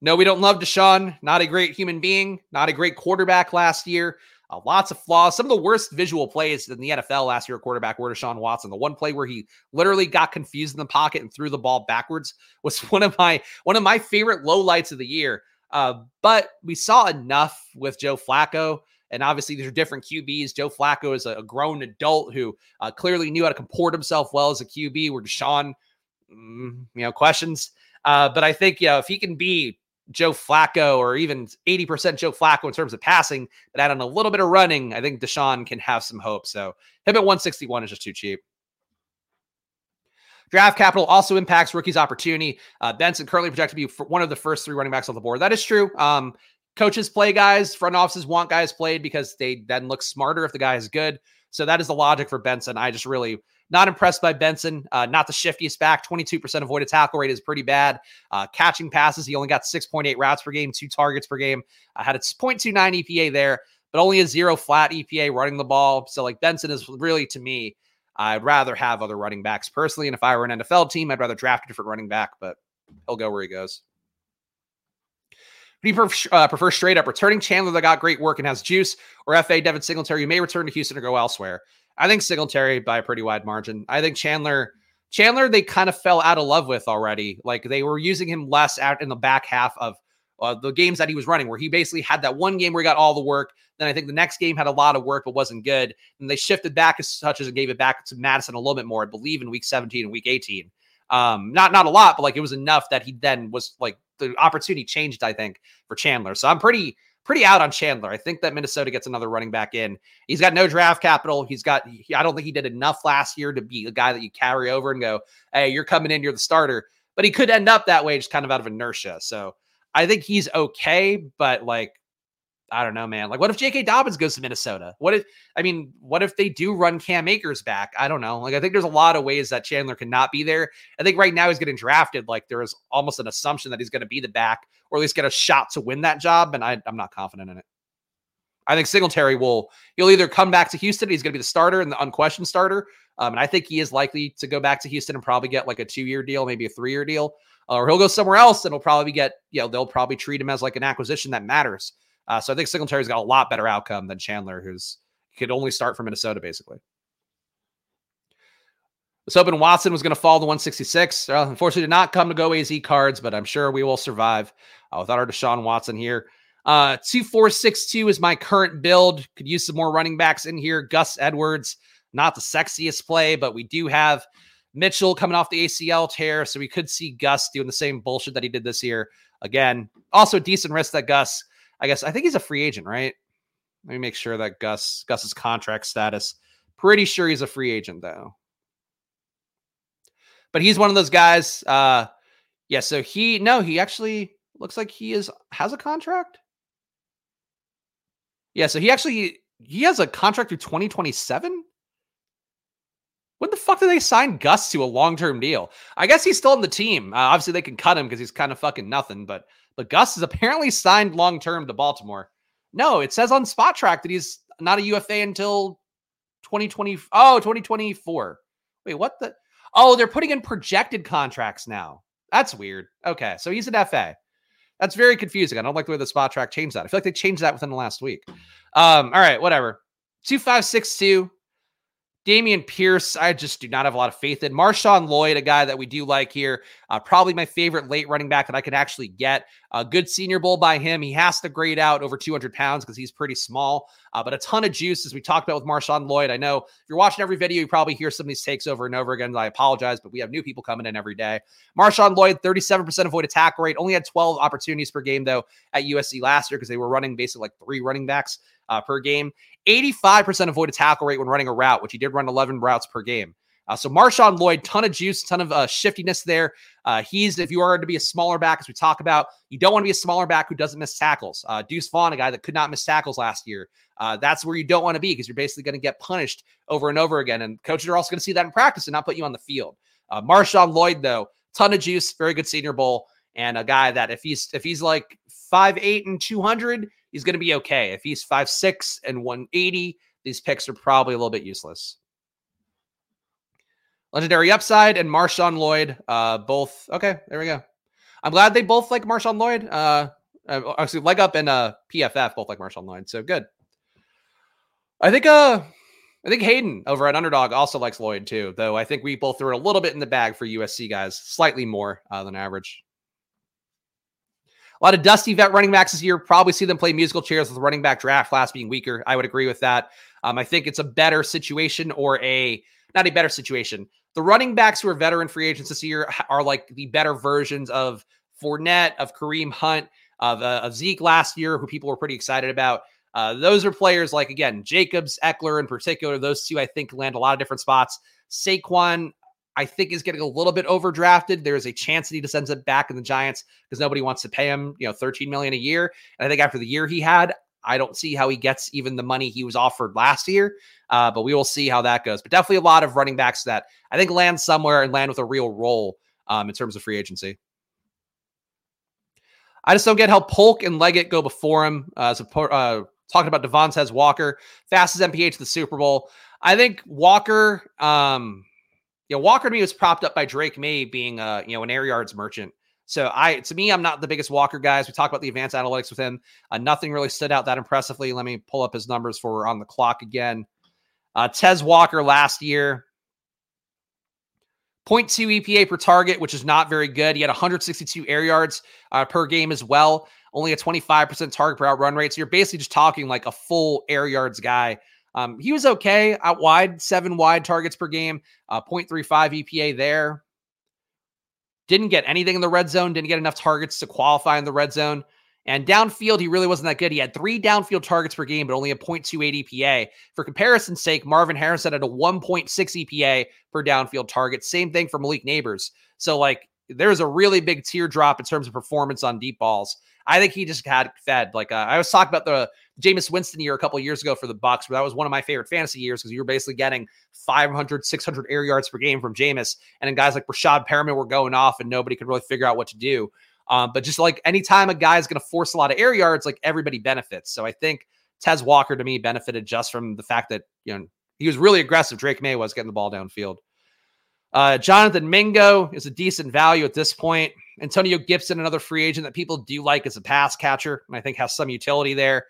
No, we don't love Deshaun. Not a great human being, not a great quarterback last year. Uh, lots of flaws. Some of the worst visual plays in the NFL last year, quarterback were Deshaun Watson. The one play where he literally got confused in the pocket and threw the ball backwards was one of my one of my favorite low lights of the year. Uh, but we saw enough with Joe Flacco. And obviously, these are different QBs. Joe Flacco is a, grown adult who uh, clearly knew how to comport himself well as a QB, where Deshaun, mm, you know, questions. Uh, but I think, you know, if he can be Joe Flacco or even 80% Joe Flacco in terms of passing, but add on a little bit of running, I think Deshaun can have some hope. So him at 161 is just too cheap. Draft capital also impacts rookies' opportunity. Uh, Benson currently projected to be one of the first three running backs on the board. That is true. Um, coaches play guys, front offices want guys played because they then look smarter if the guy is good. So that is the logic for Benson. I just really not impressed by Benson. Uh, not the shiftiest back. 22% avoided tackle rate is pretty bad. Uh, catching passes, he only got 6.8 routes per game, two targets per game. I uh, had a 0.29 EPA there, but only a zero flat EPA running the ball. So, like, Benson is really, to me, I'd rather have other running backs personally. And if I were an NFL team, I'd rather draft a different running back, but he'll go where he goes. Do you prefer, uh, prefer straight up returning Chandler that got great work and has juice, or FA Devin Singletary? You may return to Houston or go elsewhere. I think Singletary by a pretty wide margin. I think Chandler, Chandler, they kind of fell out of love with already. Like they were using him less out in the back half of uh, the games that he was running, where he basically had that one game where he got all the work. Then I think the next game had a lot of work but wasn't good. And they shifted back as touches and gave it back to Mattison a little bit more, I believe, in week 17 and week 18. Um, not not a lot, but like it was enough that he then was like the opportunity changed, I think, for Chandler. So I'm pretty pretty out on Chandler. I think that Minnesota gets another running back in. He's got no draft capital. He's got, I don't think he did enough last year to be a guy that you carry over and go, hey, you're coming in, you're the starter. But he could end up that way, just kind of out of inertia. So I think he's okay, but like I don't know, man. Like, what if J.K. Dobbins goes to Minnesota? What if, I mean, what if they do run Cam Akers back? I don't know. Like, I think there's a lot of ways that Chandler cannot be there. I think right now he's getting drafted. Like, there is almost an assumption that he's going to be the back or at least get a shot to win that job. And I, I'm not confident in it. I think Singletary will, he'll either come back to Houston, he's going to be the starter and the unquestioned starter. Um, and I think he is likely to go back to Houston and probably get like a two year deal, maybe a three year deal. Uh, or he'll go somewhere else and he'll probably get, you know, they'll probably treat him as like an acquisition that matters. Uh, so I think Singletary's got a lot better outcome than Chandler, who's could only start for Minnesota basically. Was hoping Watson was going to fall to 166. Uh, unfortunately, did not come to go AZ cards, but I'm sure we will survive uh, without our Deshaun Watson here. Uh, 2462 is my current build. Could use some more running backs in here. Gus Edwards, not the sexiest play, but we do have Mitchell coming off the ACL tear. So we could see Gus doing the same bullshit that he did this year. Again, also decent risk that Gus I guess I think he's a free agent, right? Let me make sure that Gus Gus's contract status. Pretty sure he's a free agent though. But he's one of those guys. Uh, yeah. So he no, he actually looks like he is has a contract. Yeah. So he actually he has a contract through 2027. When the fuck did they sign Gus to a long term deal? I guess he's still on the team. Uh, obviously, they can cut him because he's kind of fucking nothing. But but Gus is apparently signed long term to Baltimore. No, it says on Spotrac that he's not a UFA until 2020. Oh, 2024. Wait, what the? Oh, they're putting in projected contracts now. That's weird. Okay, so he's an FA. That's very confusing. I don't like the way the Spotrac changed that. I feel like they changed that within the last week. Um, all right, whatever. 2562 Dameon Pierce, I just do not have a lot of faith in. Marshawn Lloyd, a guy that we do like here, uh, probably my favorite late running back that I could actually get. A good senior bowl by him. He has to grade out over 200 pounds because he's pretty small, uh, but a ton of juice, as we talked about with Marshawn Lloyd. I know if you're watching every video, you probably hear some of these takes over and over again. I apologize, but we have new people coming in every day. Marshawn Lloyd, 37% avoid attack rate, only had 12 opportunities per game, though, at USC last year because they were running basically like three running backs uh, per game. 85% avoided tackle rate when running a route, which he did run 11 routes per game. Uh, so Marshawn Lloyd, ton of juice, ton of uh, shiftiness there. Uh, he's if you are to be a smaller back, as we talk about, you don't want to be a smaller back who doesn't miss tackles. Uh, Deuce Vaughn, a guy that could not miss tackles last year, uh, that's where you don't want to be because you're basically going to get punished over and over again. And coaches are also going to see that in practice and not put you on the field. Uh, Marshawn Lloyd, though, ton of juice, very good Senior Bowl, and a guy that if he's if he's like five eight and two hundred, he's going to be okay. If he's five six and one eighty these picks are probably a little bit useless. Legendary Upside and Marshawn Lloyd, uh, both. Okay, there we go. I'm glad they both like Marshawn Lloyd. Uh, uh actually, Leg Up and uh, PFF both like Marshawn Lloyd, so good. I think uh, I think Hayden over at Underdog also likes Lloyd too, though I think we both threw a little bit in the bag for USC guys, slightly more uh, than average. A lot of dusty vet running backs this year. Probably see them play musical chairs with running back draft class being weaker. I would agree with that. Um, I think it's a better situation or a not a better situation. The running backs who are veteran free agents this year are like the better versions of Fournette, of Kareem Hunt, of, uh, of Zeke last year, who people were pretty excited about. Uh, those are players like again Jacobs, Ekeler in particular. Those two I think land a lot of different spots. Saquon, I think is getting a little bit overdrafted. There's a chance that he just ends up back in the Giants because nobody wants to pay him, you know, 13 million a year. And I think after the year he had, I don't see how he gets even the money he was offered last year. Uh, but we will see how that goes. But definitely a lot of running backs that I think land somewhere and land with a real role um, in terms of free agency. I just don't get how Polk and Legette go before him. Uh, uh, talking about Devontez Walker, fastest MPH to the Super Bowl. I think Walker, um, you know, Walker to me was propped up by Drake Maye being a you know an air yards merchant. So I to me, I'm not the biggest Walker guys. We talk about the advanced analytics with him. Uh, nothing really stood out that impressively. Let me pull up his numbers for on the clock again. Uh, Tez Walker last year, 0.2 EPA per target, which is not very good. He had 162 air yards uh, per game as well. Only a 25% target per out run rate. So you're basically just talking like a full air yards guy. Um, he was okay out wide, seven wide targets per game, uh, 0.35 EPA there. Didn't get anything in the red zone, didn't get enough targets to qualify in the red zone. And downfield, he really wasn't that good. He had three downfield targets per game, but only a 0.28 EPA. For comparison's sake, Marvin Harrison had a 1.6 EPA per downfield target. Same thing for Malik Nabers. So, like, there's a really big teardrop in terms of performance on deep balls. I think he just had fed. Like uh, I was talking about the Jameis Winston year a couple years ago for the Bucks, where that was one of my favorite fantasy years because you were basically getting 500, 600 air yards per game from Jameis, and then guys like Breshad Perriman were going off, and nobody could really figure out what to do. Um, but just like anytime a guy is going to force a lot of air yards, like everybody benefits. So I think Tez Walker to me benefited just from the fact that you know he was really aggressive. Drake Maye was getting the ball downfield. Uh, Jonathan Mingo is a decent value at this point. Antonio Gibson, another free agent that people do like as a pass catcher, and I think has some utility there.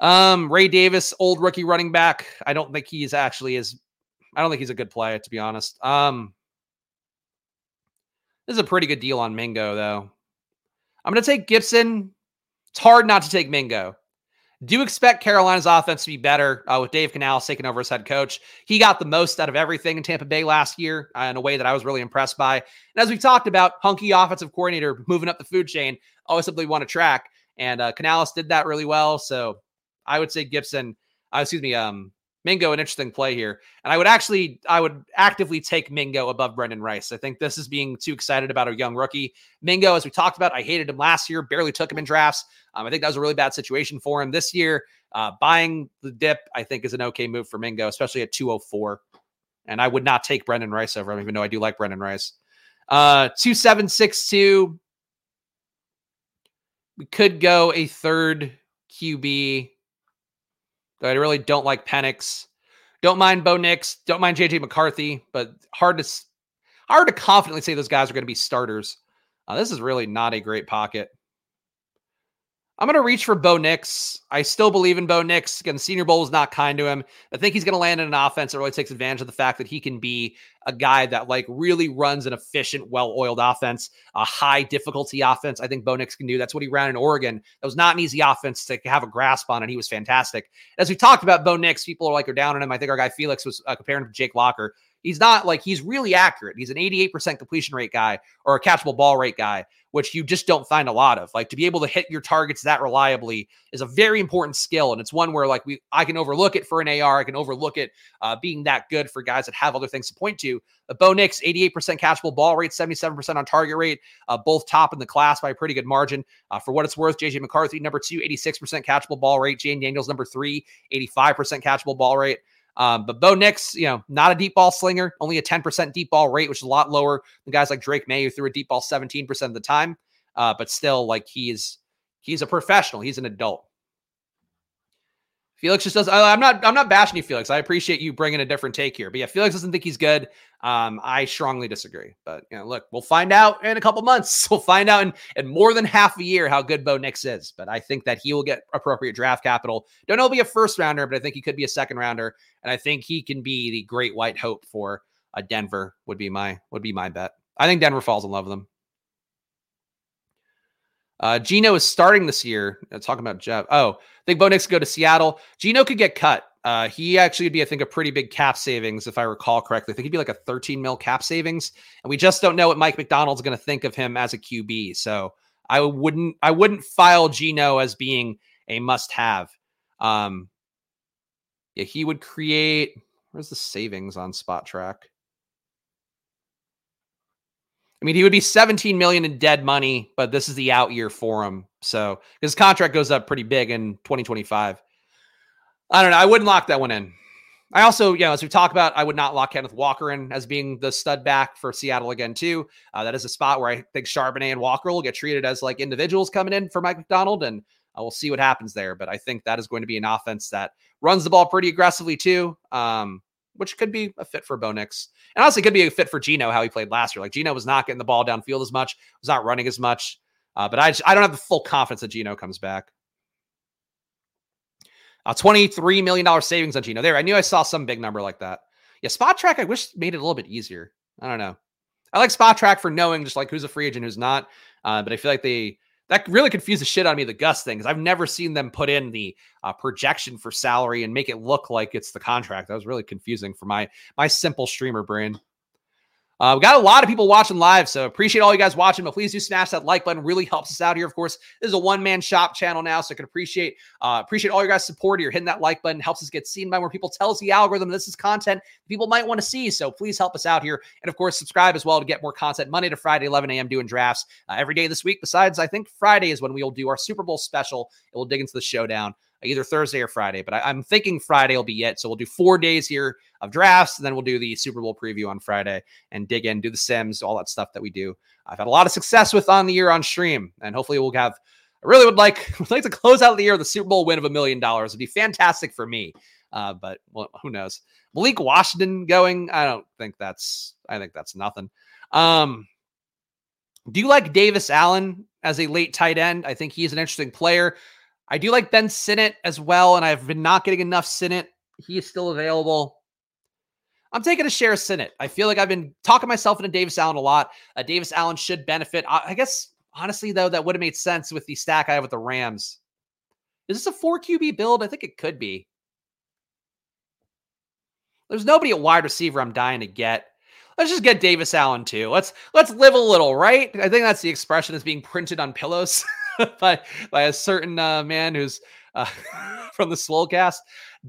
Um, Ray Davis, old rookie running back. I don't think he's actually is. I don't think he's a good player, to be honest. Um, this is a pretty good deal on Mingo, though. I'm going to take Gibson. It's hard not to take Mingo. Do you expect Carolina's offense to be better uh, with Dave Canales taking over as head coach. He got the most out of everything in Tampa Bay last year uh, in a way that I was really impressed by. And as we talked about, hunky offensive coordinator moving up the food chain, always something we want to track. and uh, Canales did that really well. So I would say Gibson, uh, excuse me, um, Mingo, an interesting play here. And I would actually, I would actively take Mingo above Brendan Rice. I think this is being too excited about a young rookie. Mingo, as we talked about, I hated him last year, barely took him in drafts. Um, I think that was a really bad situation for him this year. Uh, buying the dip, I think, is an okay move for Mingo, especially at 204. And I would not take Brendan Rice over him, even though I do like Brendan Rice. Uh, 2762. We could go a third QB I really don't like Penix. Don't mind Bo Nix. Don't mind JJ McCarthy, but hard to hard to confidently say those guys are going to be starters. Uh, this is really not a great pocket. I'm going to reach for Bo Nix. I still believe in Bo Nix. Again, the Senior Bowl was not kind to him. I think he's going to land in an offense that really takes advantage of the fact that he can be a guy that like really runs an efficient, well-oiled offense, a high difficulty offense. I think Bo Nix can do. That's what he ran in Oregon. That was not an easy offense to have a grasp on, and he was fantastic. As we talked about Bo Nix, people are like are down on him. I think our guy Felix was uh, comparing him to Jake Locker. He's not like he's really accurate. He's an 88% completion rate guy or a catchable ball rate guy, which you just don't find a lot of. Like to be able to hit your targets that reliably is a very important skill. And it's one where like we I can overlook it for an AR. I can overlook it uh, being that good for guys that have other things to point to. But Bo Nix, 88% catchable ball rate, 77% on target rate, uh, both top in the class by a pretty good margin. Uh, for what it's worth, JJ McCarthy, number two, 86% catchable ball rate. Jayden Daniels, number three, 85% catchable ball rate. Um, but Bo Nix, you know, not a deep ball slinger, only a 10% deep ball rate, which is a lot lower than guys like Drake Maye, who threw a deep ball 17% of the time. Uh, but still, like he's he's a professional, he's an adult. Felix just does. I'm not. I'm not bashing you, Felix. I appreciate you bringing a different take here. But yeah, Felix doesn't think he's good. Um, I strongly disagree. But you know, look, we'll find out in a couple months. We'll find out in, in more than half a year how good Bo Nix is. But I think that he will get appropriate draft capital. Don't know he'll be a first rounder, but I think he could be a second rounder, and I think he can be the great white hope for a Denver. Would be my would be my bet. I think Denver falls in love with him. Uh, Geno is starting this year. Uh, talking about Jeff. Oh, I think Bo Nix go to Seattle. Geno could get cut. Uh, he actually would be, I think, a pretty big cap savings, if I recall correctly. I think he'd be like a 13 mil cap savings. And we just don't know what Mike Macdonald's going to think of him as a QB. So I wouldn't I wouldn't file Geno as being a must have. Um, yeah, he would create where's the savings on Spotrac? I mean, he would be 17 million in dead money, but this is the out year for him. So his contract goes up pretty big in 2025. I don't know. I wouldn't lock that one in. I also, you know, as we talk about, I would not lock Kenneth Walker in as being the stud back for Seattle again, too. Uh, that is a spot where I think Charbonnet and Walker will get treated as like individuals coming in for Mike Macdonald, and uh, we'll see what happens there. But I think that is going to be an offense that runs the ball pretty aggressively, too. Um, which could be a fit for Bo Nix. And honestly, could be a fit for Geno, how he played last year. Like Geno was not getting the ball downfield as much, was not running as much. Uh, but I, just, I don't have the full confidence that Geno comes back. Uh, $23 million savings on Geno. There, I knew I saw some big number like that. Yeah, Spotrac, I wish made it a little bit easier. I don't know. I like Spotrac for knowing just like who's a free agent, who's not. Uh, but I feel like they that really confused the shit out of me the gus thing because i've never seen them put in the uh, projection for salary and make it look like it's the contract. That was really confusing for my my simple streamer brain uh, we got a lot of people watching live, so appreciate all you guys watching. But please do smash that like button; really helps us out here. Of course, this is a one man shop channel now, so I can appreciate uh, appreciate all your guys' support. You're hitting that like button helps us get seen by more people. Tells the algorithm this is content people might want to see. So please help us out here, and of course, subscribe as well to get more content. Monday to Friday, 11 a.m. doing drafts uh, every day this week. Besides, I think Friday is when we will do our Super Bowl special. And we'll dig into the showdown either Thursday or Friday. But I, am thinking Friday will be it. So we'll do four days here of drafts, and then we'll do the Super Bowl preview on Friday and dig in, do the Sims, all that stuff that we do. I've had a lot of success with on the year on stream, and hopefully we'll have. I really would like would like to close out the year with a Super Bowl win of a million dollars. It'd be fantastic for me. Uh, but well, who knows? Malik Washington going? I don't think that's. I think that's nothing. Um, do you like Davis Allen as a late tight end? I think he's an interesting player. I do like Ben Sinnott as well, and I've been not getting enough Sinnott. He is still available. I'm taking a share of Sinnott. I feel like I've been talking myself into Davis Allen a lot. Uh, Davis Allen should benefit. I, I guess, honestly, though, that would have made sense with the stack I have with the Rams. Is this a 4 QB build? I think it could be. There's nobody at wide receiver I'm dying to get. Let's just get Davis Allen too. Let's let's live a little, right? I think that's the expression that's being printed on pillows. by by a certain uh, man who's uh, from the Swolecast.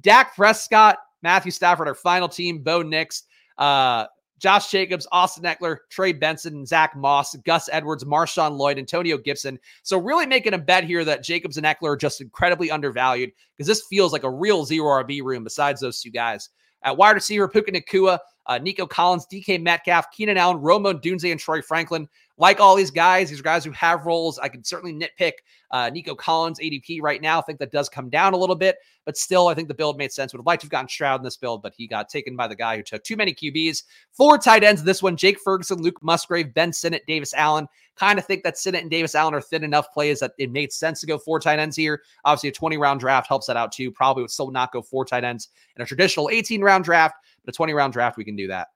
Dak Prescott, Matthew Stafford, our final team. Bo Nix, uh, Josh Jacobs, Austin Ekeler, Trey Benson, Zach Moss, Gus Edwards, Marshawn Lloyd, Antonio Gibson. So really making a bet here that Jacobs and Ekeler are just incredibly undervalued because this feels like a real zero RB room besides those two guys. At wide receiver, Puka Nacua, uh, Nico Collins, DK Metcalf, Keenan Allen, Rome Odunze, and Troy Franklin. Like all these guys, these are guys who have roles. I can certainly nitpick uh, Nico Collins ADP right now. I think that does come down a little bit, but still, I think the build made sense. Would have liked to have gotten Stroud in this build, but he got taken by the guy who took too many QBs. Four tight ends. This one: Jake Ferguson, Luke Musgrave, Ben Sinnott, Davis Allen. Kind of think that Sinnott and Davis Allen are thin enough plays that it made sense to go four tight ends here. Obviously, a 20 round draft helps that out too. Probably would still not go four tight ends in a traditional 18 round draft, a 20 round draft, we can do that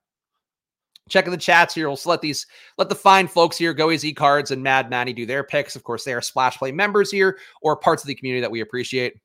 checking the chats here. We'll let these let the fine folks here, Go Easy Cards and Mad Manny do their picks. Of course, they are Splash Play members here or parts of the community that we appreciate.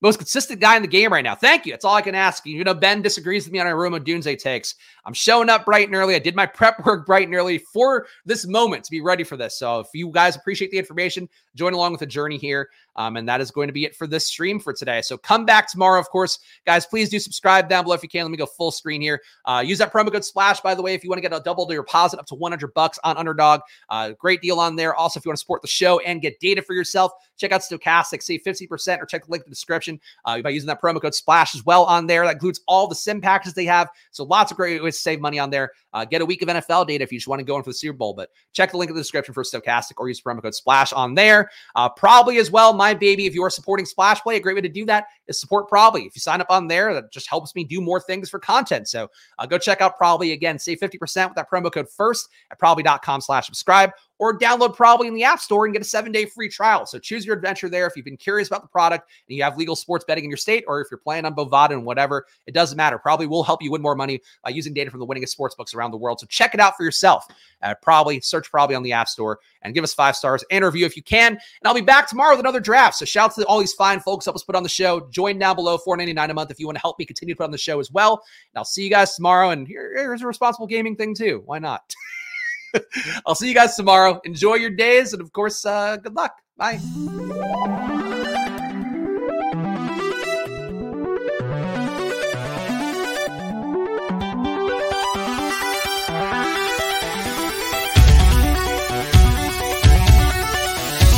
Most consistent guy in the game right now. Thank you. That's all I can ask. You You know, Ben disagrees with me on our Rome Odunze takes. I'm showing up bright and early. I did my prep work bright and early for this moment to be ready for this. So if you guys appreciate the information, join along with the journey here. Um, and that is going to be it for this stream for today. So come back tomorrow, of course. Guys, please do subscribe down below if you can. Let me go full screen here. Uh, use that promo code SPLASH, by the way, if you want to get a double your deposit up to 100 bucks on Underdog. Uh, great deal on there. Also, if you want to support the show and get data for yourself, check out Stokastic. save 50% or check the link in the description uh, by using that promo code SPLASH as well on there. That includes all the sim packages they have. So lots of great ways to save money on there. Uh, get a week of NFL data if you just want to go in for the Super Bowl. But check the link in the description for Stokastic or use promo code SPLASH on there. Uh, Probly as well, my baby, if you are supporting Splash Play, a great way to do that is support Probly. If you sign up on there, that just helps me do more things for content. So uh, go check out Probly again. Save 50% with that promo code first at probly.com slash subscribe or download Probly in the App Store and get a seven day free trial. So choose your adventure there. If you've been curious about the product and you have legal sports betting in your state, or if you're playing on Bovada and whatever, it doesn't matter. Probly will help you win more money by using data from the winningest sports books around the world. So check it out for yourself. Uh, probably search Probly on the App Store and give us five stars and review if you can. And I'll be back tomorrow with another draft. So shout out to all these fine folks help us put on the show. Join down below, four ninety nine a month if you want to help me continue to put on the show as well. And I'll see you guys tomorrow. And here, here's a responsible gaming thing too. Why not? I'll see you guys tomorrow. Enjoy your days. And of course, uh, good luck. Bye.